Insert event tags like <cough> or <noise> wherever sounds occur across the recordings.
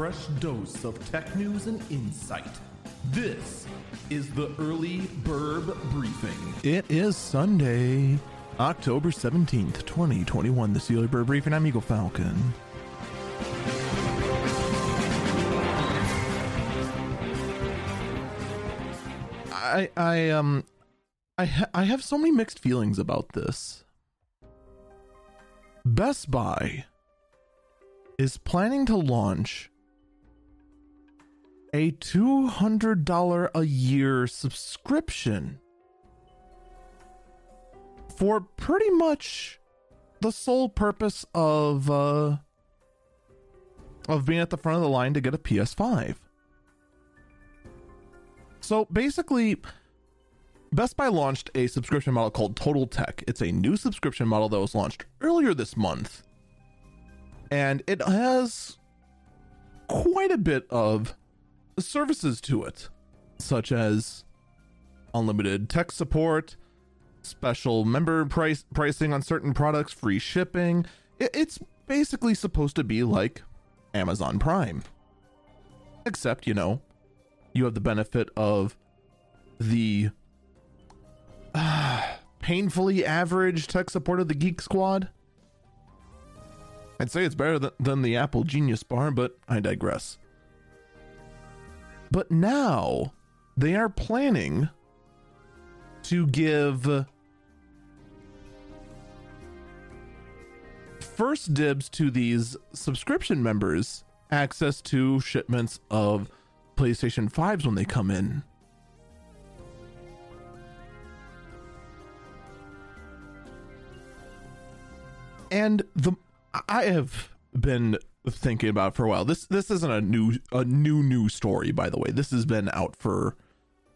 fresh dose of tech news and insight. This is the Early Burb Briefing. It is Sunday, October 17th, 2021. This is the Early Burb Briefing. I'm Eagle Falcon. I, I, um, I, ha- I have so many mixed feelings about this. Best Buy is planning to launch a $200 a year subscription for pretty much the sole purpose of uh of being at the front of the line to get a PS5. So basically Best Buy launched a subscription model called Total Tech. It's a new subscription model that was launched earlier this month. And it has quite a bit of services to it, such as unlimited tech support, special member price pricing on certain products, free shipping. It, it's basically supposed to be like Amazon Prime. Except, you know, you have the benefit of the uh, painfully average tech support of the Geek Squad. I'd say it's better than, than the Apple Genius Bar, but I digress. But now they are planning to give first dibs to these subscription members access to shipments of PlayStation 5s when they come in. And the I have been thinking about for a while. This this isn't a new a new new story by the way. This has been out for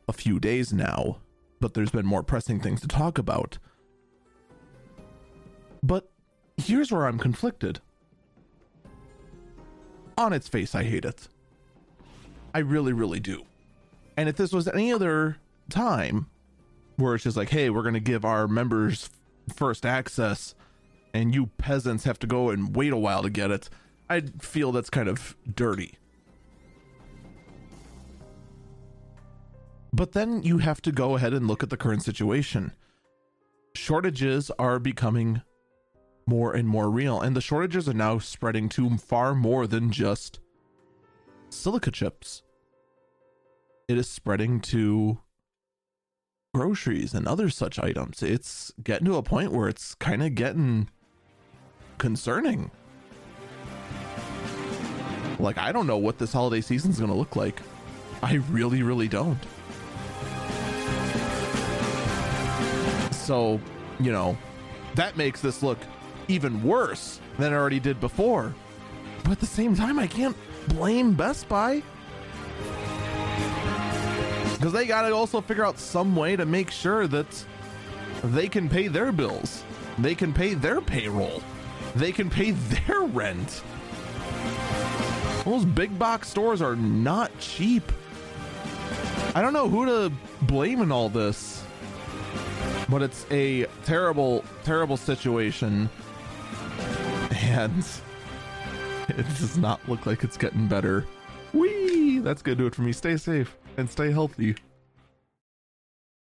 a few days now, but there's been more pressing things to talk about. But here's where I'm conflicted. On its face, I hate it. I really, really do. And if this was any other time where it's just like, hey, we're going to give our members first access and you peasants have to go and wait a while to get it, I'd feel that's kind of dirty. But then you have to go ahead and look at the current situation. Shortages are becoming more and more real, and the shortages are now spreading to far more than just silica chips. It is spreading to groceries and other such items. It's getting to a point where it's kind of getting concerning. Like, I don't know what this holiday season is going to look like. I really, really don't. So, you know, that makes this look even worse than it already did before. But at the same time, I can't blame Best Buy. Because they got to also figure out some way to make sure that they can pay their bills, they can pay their payroll, they can pay their rent. Those big box stores are not cheap. I don't know who to blame in all this, but it's a terrible, terrible situation. And <laughs> it does not look like it's getting better. Whee! That's gonna do it for me. Stay safe and stay healthy.